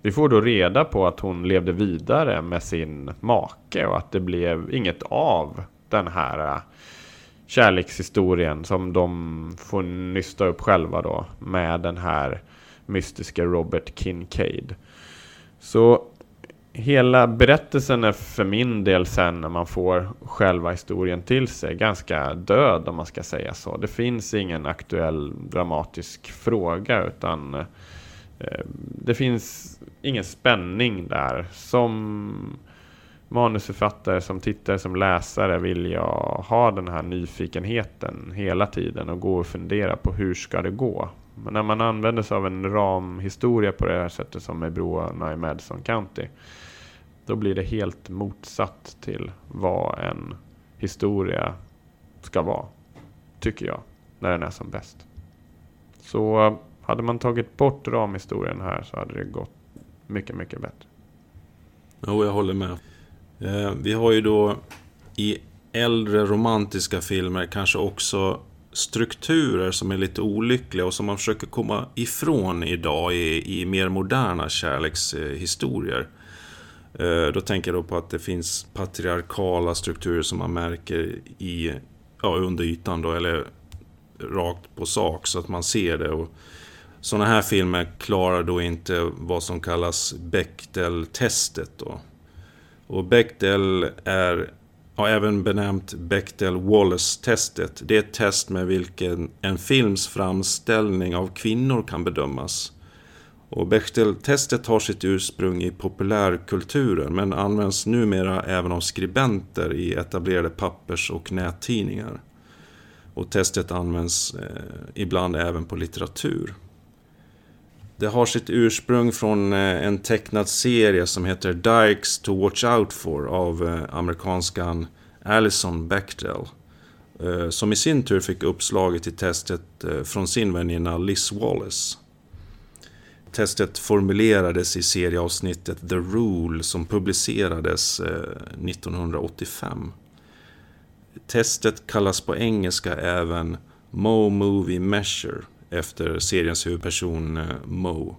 vi får då reda på att hon levde vidare med sin make och att det blev inget av den här eh, kärlekshistorien som de får nysta upp själva då med den här mystiska Robert Kincaid. Så hela berättelsen är för min del sen när man får själva historien till sig ganska död om man ska säga så. Det finns ingen aktuell dramatisk fråga utan Eh, det finns ingen spänning där. Som manusförfattare, som tittare, som läsare vill jag ha den här nyfikenheten hela tiden och gå och fundera på hur ska det gå. Men när man använder sig av en ramhistoria på det här sättet som med broarna i Madison County då blir det helt motsatt till vad en historia ska vara. Tycker jag, när den är som bäst. Så eh, hade man tagit bort ramhistorien här så hade det gått mycket, mycket bättre. Jo, jag håller med. Eh, vi har ju då i äldre romantiska filmer kanske också strukturer som är lite olyckliga och som man försöker komma ifrån idag i, i mer moderna kärlekshistorier. Eh, då tänker jag då på att det finns patriarkala strukturer som man märker i, ja, under ytan då, eller rakt på sak så att man ser det. Och sådana här filmer klarar då inte vad som kallas Bechdel-testet då. Och Bechdel är ja, även benämnt Bechdel-Wallace-testet. Det är ett test med vilken en films framställning av kvinnor kan bedömas. Och Bechdel-testet har sitt ursprung i populärkulturen men används numera även av skribenter i etablerade pappers och nättidningar. Och testet används eh, ibland även på litteratur. Det har sitt ursprung från eh, en tecknad serie som heter Dykes to Watch Out For av eh, amerikanskan Alison Bechdel. Eh, som i sin tur fick uppslaget till testet eh, från sin väninna Liz Wallace. Testet formulerades i serieavsnittet The Rule som publicerades eh, 1985. Testet kallas på engelska även Mo Movie Measure efter seriens huvudperson eh, Mo.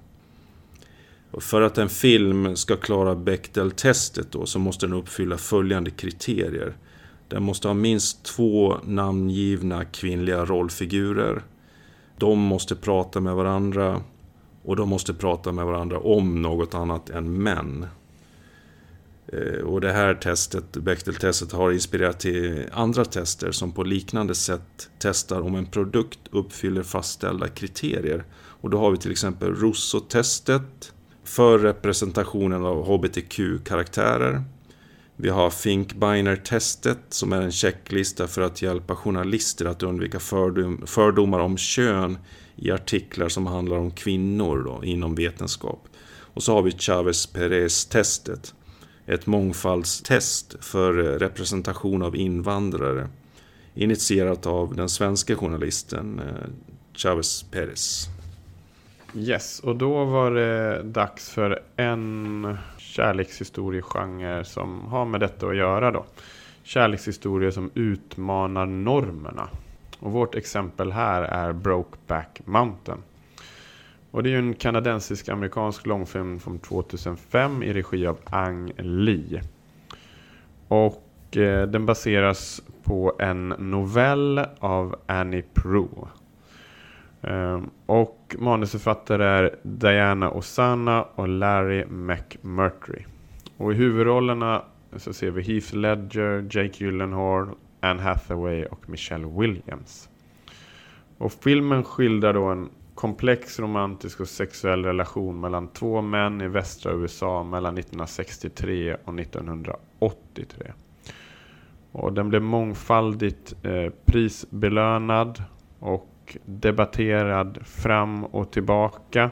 Och för att en film ska klara Bechdel-testet då så måste den uppfylla följande kriterier. Den måste ha minst två namngivna kvinnliga rollfigurer. De måste prata med varandra och de måste prata med varandra om något annat än män. Eh, och det här testet, Bechdel-testet, har inspirerat till andra tester som på liknande sätt testar om en produkt uppfyller fastställda kriterier. Och då har vi till exempel Rousseau-testet för representationen av HBTQ-karaktärer. Vi har Finkbeiner-testet som är en checklista för att hjälpa journalister att undvika fördom, fördomar om kön i artiklar som handlar om kvinnor då, inom vetenskap. Och så har vi Chavez-Perez-testet. Ett mångfaldstest för eh, representation av invandrare. Initierat av den svenska journalisten eh, Chavez Perez. Yes, och då var det dags för en kärlekshistoriegenre som har med detta att göra då. Kärlekshistorier som utmanar normerna. Och vårt exempel här är Brokeback Mountain. Och det är ju en kanadensisk-amerikansk långfilm från 2005 i regi av Ang Lee. Och eh, den baseras på en novell av Annie Proulx. Eh, och manusförfattare är Diana Osana och Larry McMurtry. Och i huvudrollerna så ser vi Heath Ledger, Jake Gyllenhaal, Anne Hathaway och Michelle Williams. Och filmen skildrar då en komplex romantisk och sexuell relation mellan två män i västra USA mellan 1963 och 1983. Och den blev mångfaldigt eh, prisbelönad och debatterad fram och tillbaka.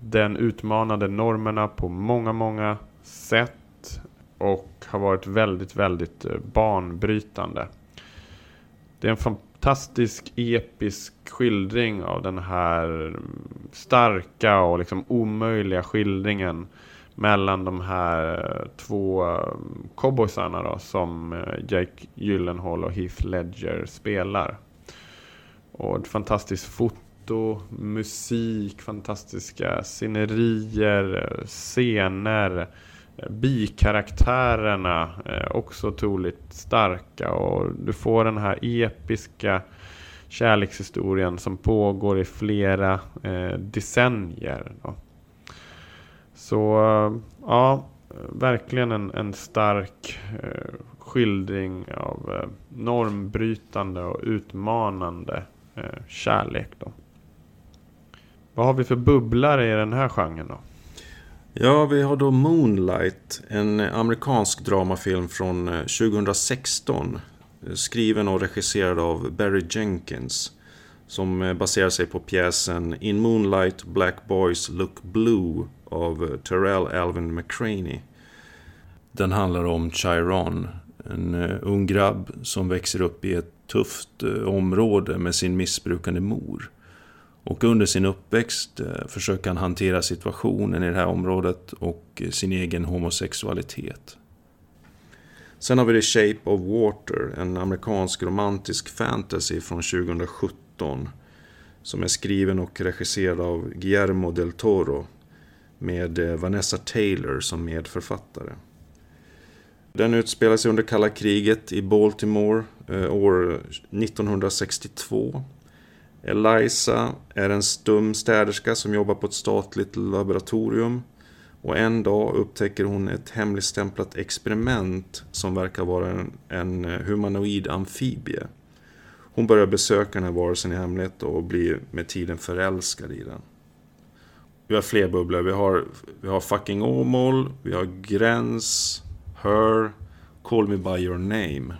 Den utmanade normerna på många, många sätt och har varit väldigt, väldigt eh, banbrytande. Det är en fantastisk episk skildring av den här mm, starka och liksom omöjliga skildringen mellan de här eh, två mm, cowboysarna då, som eh, Jake Gyllenhaal och Heath Ledger spelar. Och ett fantastiskt foto, musik, fantastiska scenerier, scener Eh, bikaraktärerna eh, också otroligt starka och du får den här episka kärlekshistorien som pågår i flera eh, decennier. Då. Så ja, verkligen en, en stark eh, skildring av eh, normbrytande och utmanande eh, kärlek. Då. Vad har vi för bubblare i den här genren då? Ja, vi har då Moonlight, en amerikansk dramafilm från eh, 2016. Eh, skriven och regisserad av Barry Jenkins. Som eh, baserar sig på pjäsen In Moonlight Black Boys Look Blue av Terrell Alvin McCraney. Den handlar om Chiron, en ung grabb som växer upp i ett tufft område med sin missbrukande mor. Och under sin uppväxt eh, försöker han hantera situationen i det här området och eh, sin egen homosexualitet. Sen har vi The Shape of Water, en amerikansk romantisk fantasy från 2017. Som är skriven och regisserad av Guillermo del Toro. Med eh, Vanessa Taylor som medförfattare. Den utspelar sig under kalla kriget i Baltimore år 1962. Eliza är en stum städerska som jobbar på ett statligt laboratorium. Och en dag upptäcker hon ett hemligstämplat experiment som verkar vara en, en humanoid amfibie. Hon börjar besöka den här varelsen i hemlighet och blir med tiden förälskad i den. Vi har fler bubblor. Vi har, vi har Fucking Åmål, vi har Gräns, Her, Call Me By Your Name.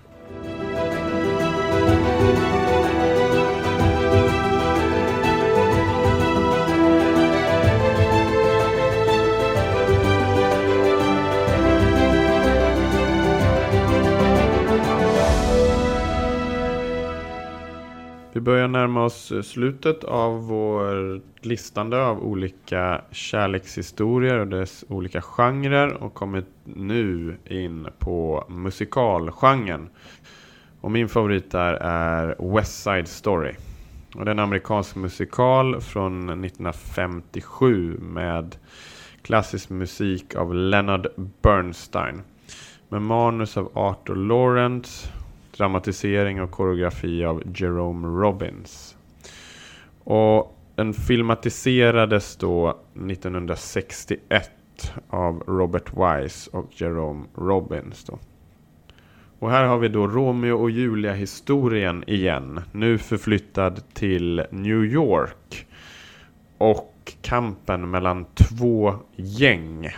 Vi börjar närma oss eh, slutet av vår listande av olika kärlekshistorier och dess olika genrer och kommer nu in på musikalgenren. Och min favorit där är West Side Story. Och det är en amerikansk musikal från 1957 med klassisk musik av Leonard Bernstein. Med manus av Arthur Lawrence dramatisering och koreografi av Jerome Robbins. Och den filmatiserades då 1961 av Robert Wise och Jerome Robbins. Då. Och här har vi då Romeo och Julia historien igen. Nu förflyttad till New York. Och kampen mellan två gäng.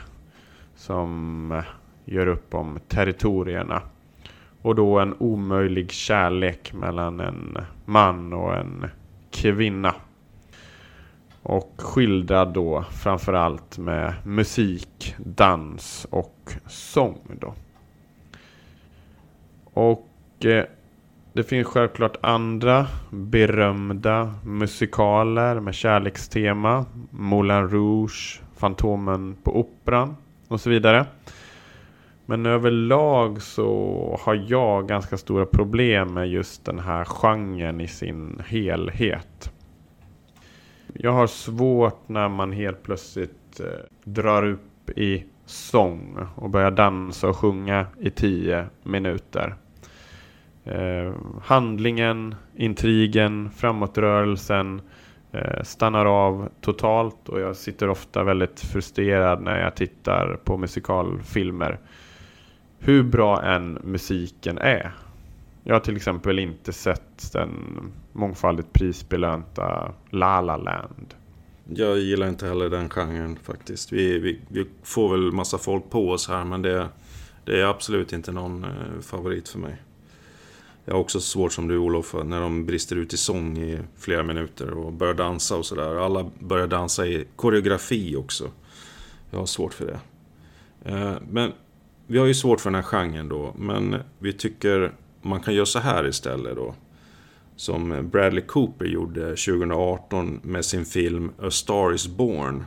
Som gör upp om territorierna. Och då en omöjlig kärlek mellan en man och en kvinna. Och skildrad då framförallt med musik, dans och sång då. Och eh, det finns självklart andra berömda musikaler med kärlekstema. Moulin Rouge, Fantomen på Operan och så vidare. Men överlag så har jag ganska stora problem med just den här genren i sin helhet. Jag har svårt när man helt plötsligt eh, drar upp i sång och börjar dansa och sjunga i tio minuter. Eh, handlingen, intrigen, framåtrörelsen eh, stannar av totalt och jag sitter ofta väldigt frustrerad när jag tittar på musikalfilmer hur bra än musiken är. Jag har till exempel inte sett den mångfaldigt prisbelönta La La Land. Jag gillar inte heller den genren faktiskt. Vi, vi, vi får väl massa folk på oss här men det, det är absolut inte någon eh, favorit för mig. Jag har också svårt som du Olof, när de brister ut i sång i flera minuter och börjar dansa och sådär. Alla börjar dansa i koreografi också. Jag har svårt för det. Eh, men vi har ju svårt för den här genren då, men vi tycker man kan göra så här istället då. Som Bradley Cooper gjorde 2018 med sin film A Star Is Born.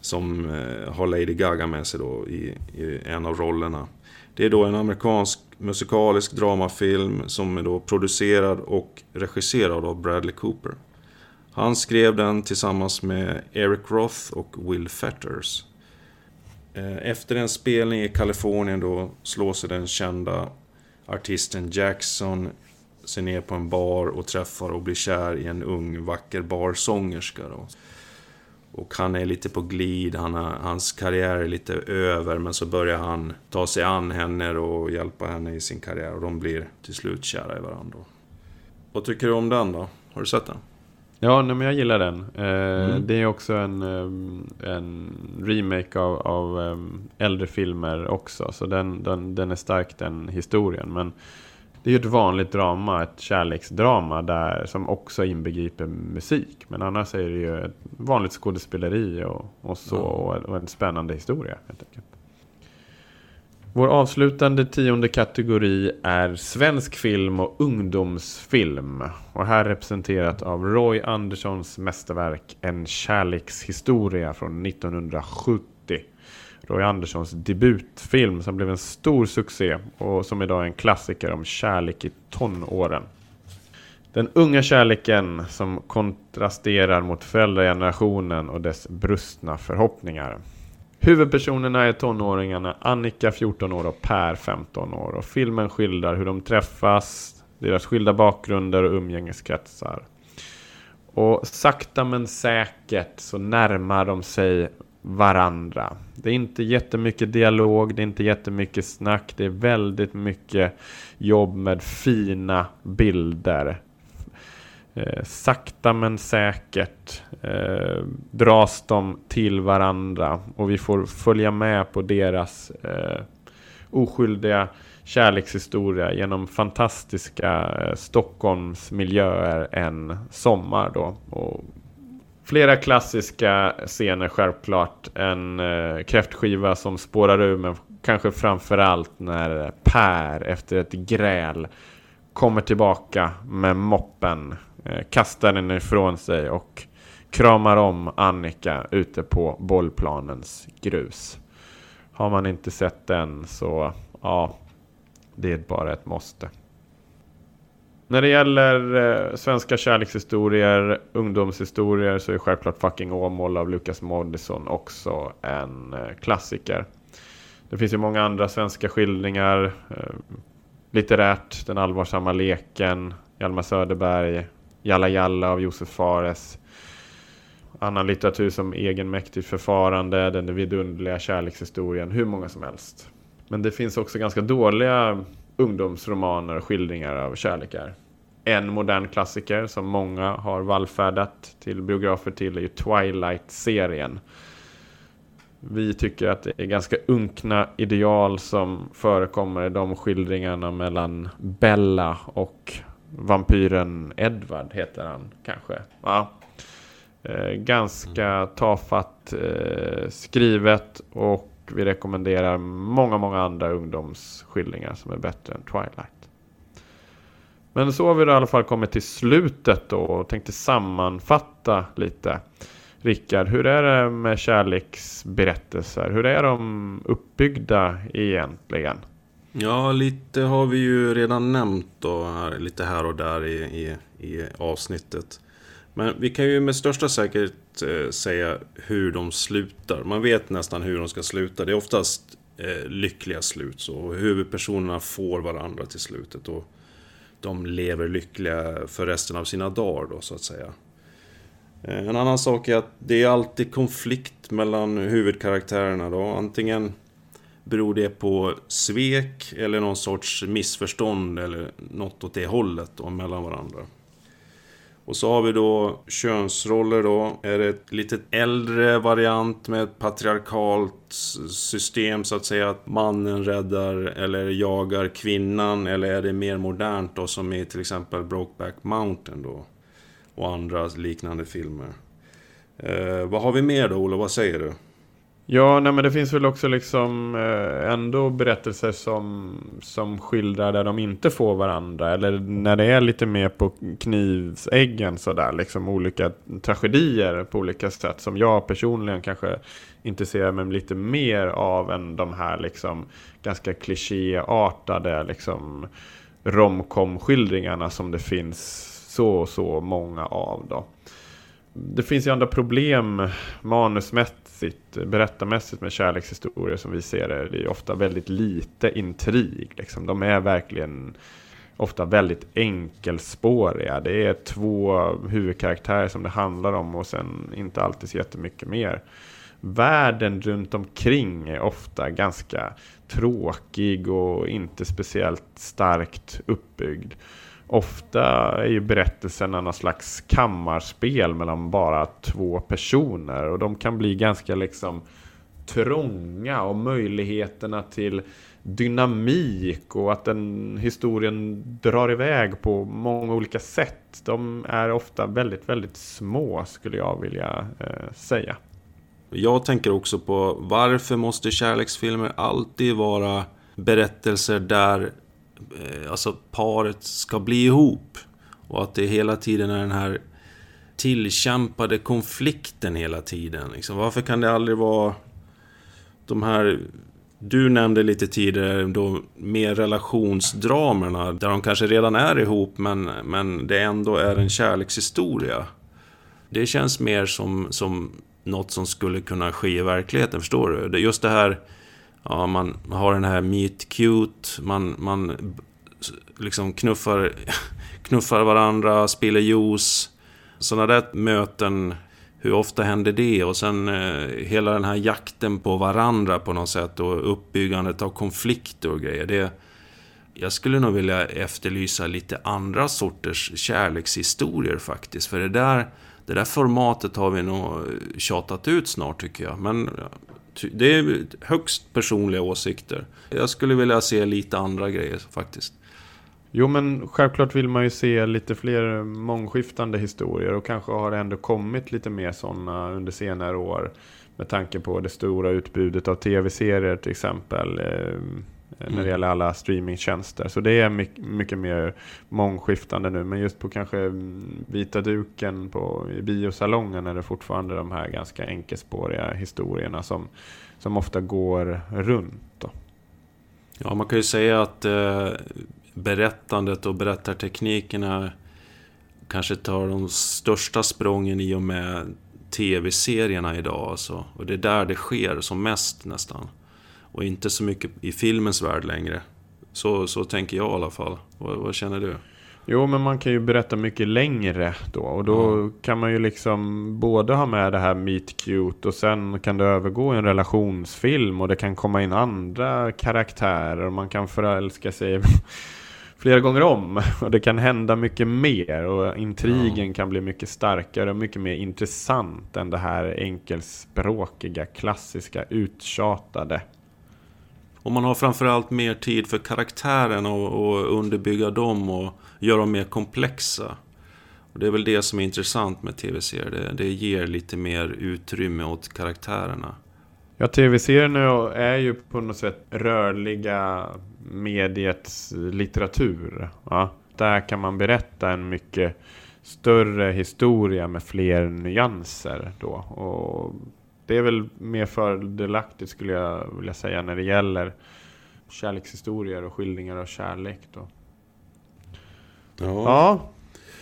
Som eh, har Lady Gaga med sig då i, i en av rollerna. Det är då en amerikansk musikalisk dramafilm som är då producerad och regisserad av Bradley Cooper. Han skrev den tillsammans med Eric Roth och Will Fetters. Eh, efter en spelning i Kalifornien då slår sig den kända artisten Jackson sig ner på en bar och träffar och blir kär i en ung vacker barsångerska. Då. Och han är lite på glid, han har, hans karriär är lite över men så börjar han ta sig an henne och hjälpa henne i sin karriär och de blir till slut kära i varandra. Vad tycker du om den då? Har du sett den? Ja, nej, men jag gillar den. Eh, mm. Det är också en, eh, en remake av, av um, äldre filmer också. Så den, den, den är stark den historien. Men det är ju ett vanligt drama, ett kärleksdrama där, som också inbegriper musik. Men annars är det ju ett vanligt skådespeleri och, och så, och, och en spännande historia helt enkelt. Vår avslutande tionde kategori är svensk film och ungdomsfilm. Och här representerat av Roy Anderssons mästerverk En kärlekshistoria från 1970. Roy Anderssons debutfilm som blev en stor succé och som idag är en klassiker om kärlek i tonåren. Den unga kärleken som kontrasterar mot föräldragenerationen och dess brustna förhoppningar. Huvudpersonerna är tonåringarna Annika 14 år och Per 15 år. Och filmen skildrar hur de träffas, deras skilda bakgrunder och umgängeskretsar. Och sakta men säkert så närmar de sig varandra. Det är inte jättemycket dialog, det är inte jättemycket snack, det är väldigt mycket jobb med fina bilder. Eh, sakta men säkert eh, dras de till varandra och vi får följa med på deras eh, oskyldiga kärlekshistoria genom fantastiska eh, Stockholmsmiljöer en sommar då. Och flera klassiska scener självklart. En eh, kräftskiva som spårar ur men kanske framförallt när Per efter ett gräl kommer tillbaka med moppen Eh, kastar den ifrån sig och kramar om Annika ute på bollplanens grus. Har man inte sett den så ja, det är bara ett måste. När det gäller eh, svenska kärlekshistorier, ungdomshistorier så är självklart Fucking Åmål av Lucas Moodysson också en eh, klassiker. Det finns ju många andra svenska skildringar. Litterärt, Den allvarsamma leken, Hjalmar Söderberg, Jalla Jalla av Josef Fares. Annan litteratur som Egenmäktigt förfarande, Den vidunderliga kärlekshistorien, hur många som helst. Men det finns också ganska dåliga ungdomsromaner och skildringar av kärlekar. En modern klassiker som många har vallfärdat till biografer till är ju Twilight-serien. Vi tycker att det är ganska unkna ideal som förekommer i de skildringarna mellan Bella och vampyren Edward heter han kanske. Ja. Eh, ganska mm. tafatt eh, skrivet och vi rekommenderar många, många andra ungdomsskildringar som är bättre än Twilight. Men så har vi i alla fall kommit till slutet då och tänkte sammanfatta lite. Rickard, hur är det med kärleksberättelser? Hur är de uppbyggda egentligen? Ja, lite har vi ju redan nämnt då, här, lite här och där i, i, i avsnittet. Men vi kan ju med största säkerhet eh, säga hur de slutar. Man vet nästan hur de ska sluta. Det är oftast eh, lyckliga slut. Så huvudpersonerna får varandra till slutet. Och de lever lyckliga för resten av sina dagar då, så att säga. Eh, en annan sak är att det är alltid konflikt mellan huvudkaraktärerna då. Antingen Beror det på svek eller någon sorts missförstånd eller något åt det hållet då, mellan varandra? Och så har vi då könsroller då. Är det ett lite äldre variant med ett patriarkalt system så att säga att mannen räddar eller jagar kvinnan? Eller är det mer modernt då som i till exempel Brokeback Mountain då? Och andra liknande filmer. Eh, vad har vi mer då Olof? Vad säger du? Ja, nej, men det finns väl också liksom eh, ändå berättelser som, som skildrar där de inte får varandra. Eller när det är lite mer på knivsäggen sådär. Liksom olika tragedier på olika sätt. Som jag personligen kanske intresserar mig lite mer av än de här liksom ganska klichéartade liksom romcom-skildringarna som det finns så och så många av då. Det finns ju andra problem manusmässigt berättarmässigt, berättarmässigt med kärlekshistorier som vi ser det. Det är ofta väldigt lite intrig. Liksom. De är verkligen ofta väldigt enkelspåriga. Det är två huvudkaraktärer som det handlar om och sen inte alltid så jättemycket mer. Världen runt omkring är ofta ganska tråkig och inte speciellt starkt uppbyggd ofta är ju berättelserna någon slags kammarspel mellan bara två personer. Och de kan bli ganska liksom trånga och möjligheterna till dynamik och att den historien drar iväg på många olika sätt. De är ofta väldigt, väldigt små skulle jag vilja eh, säga. Jag tänker också på varför måste kärleksfilmer alltid vara berättelser där Eh, alltså paret ska bli ihop. Och att det hela tiden är den här tillkämpade konflikten hela tiden. Liksom. Varför kan det aldrig vara de här du nämnde lite tidigare då mer relationsdramerna där de kanske redan är ihop men, men det ändå är en kärlekshistoria. Det känns mer som, som något som skulle kunna ske i verkligheten, förstår du? Just det här, ja, man har den här meet cute, man, man liksom knuffar, knuffar varandra, spiller juice. Sådana där möten hur ofta händer det? Och sen eh, hela den här jakten på varandra på något sätt och uppbyggandet av konflikter och grejer. Det, jag skulle nog vilja efterlysa lite andra sorters kärlekshistorier faktiskt. För det där, det där formatet har vi nog eh, tjatat ut snart tycker jag. Men det är högst personliga åsikter. Jag skulle vilja se lite andra grejer faktiskt. Jo men självklart vill man ju se lite fler mångskiftande historier och kanske har det ändå kommit lite mer sådana under senare år. Med tanke på det stora utbudet av tv-serier till exempel. Ehm, Eh, när det mm. gäller alla streamingtjänster. Så det är mycket, mycket mer mångskiftande nu. Men just på kanske vita duken på, i biosalongen är det fortfarande de här ganska enkelspåriga historierna som, som ofta går runt. Då. Ja, man kan ju säga att eh, berättandet och berättarteknikerna kanske tar de största sprången i och med tv-serierna idag. Alltså. Och det är där det sker som mest nästan. Och inte så mycket i filmens värld längre. Så, så tänker jag i alla fall. Vad, vad känner du? Jo, men man kan ju berätta mycket längre då. Och då mm. kan man ju liksom både ha med det här meet cute och sen kan det övergå i en relationsfilm och det kan komma in andra karaktärer och man kan förälska sig flera gånger om. Och det kan hända mycket mer och intrigen ja. kan bli mycket starkare och mycket mer intressant än det här enkelspråkiga, klassiska, uttjatade. Och man har framförallt mer tid för karaktärerna och, och underbygga dem och göra dem mer komplexa. Och det är väl det som är intressant med tv-serier. Det, det ger lite mer utrymme åt karaktärerna. Ja, tv-serierna är ju på något sätt rörliga mediets litteratur. Ja. Där kan man berätta en mycket större historia med fler nyanser. Då. Och det är väl mer fördelaktigt skulle jag vilja säga när det gäller kärlekshistorier och skildringar av kärlek. Då. Ja. ja.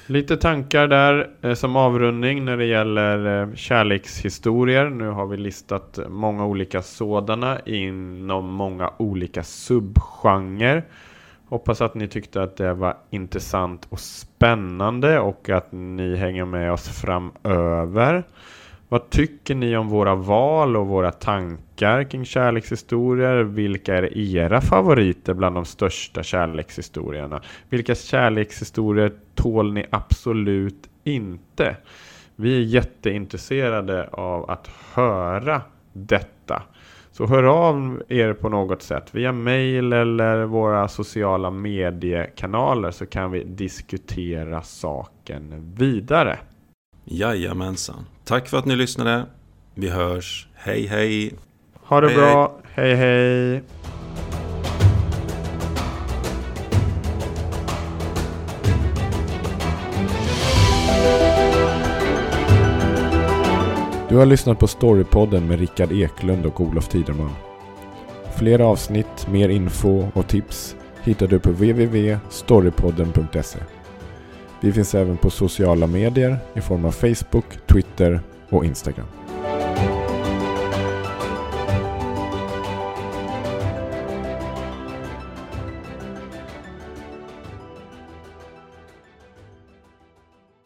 Lite tankar där eh, som avrundning när det gäller eh, kärlekshistorier. Nu har vi listat många olika sådana inom många olika subgenrer. Hoppas att ni tyckte att det var intressant och spännande och att ni hänger med oss framöver. Vad tycker ni om våra val och våra tankar kring kärlekshistorier? Vilka är era favoriter bland de största kärlekshistorierna? Vilka kärlekshistorier tål ni absolut inte? Vi är jätteintresserade av att höra detta. Så hör av er på något sätt via mail eller våra sociala mediekanaler så kan vi diskutera saken vidare. Jajamensan. Tack för att ni lyssnade. Vi hörs. Hej hej. Ha det hej, bra. Hej hej. Du har lyssnat på Storypodden med Rickard Eklund och Olof Tiderman. Fler avsnitt, mer info och tips hittar du på www.storypodden.se. Vi finns även på sociala medier i form av Facebook, Twitter och Instagram.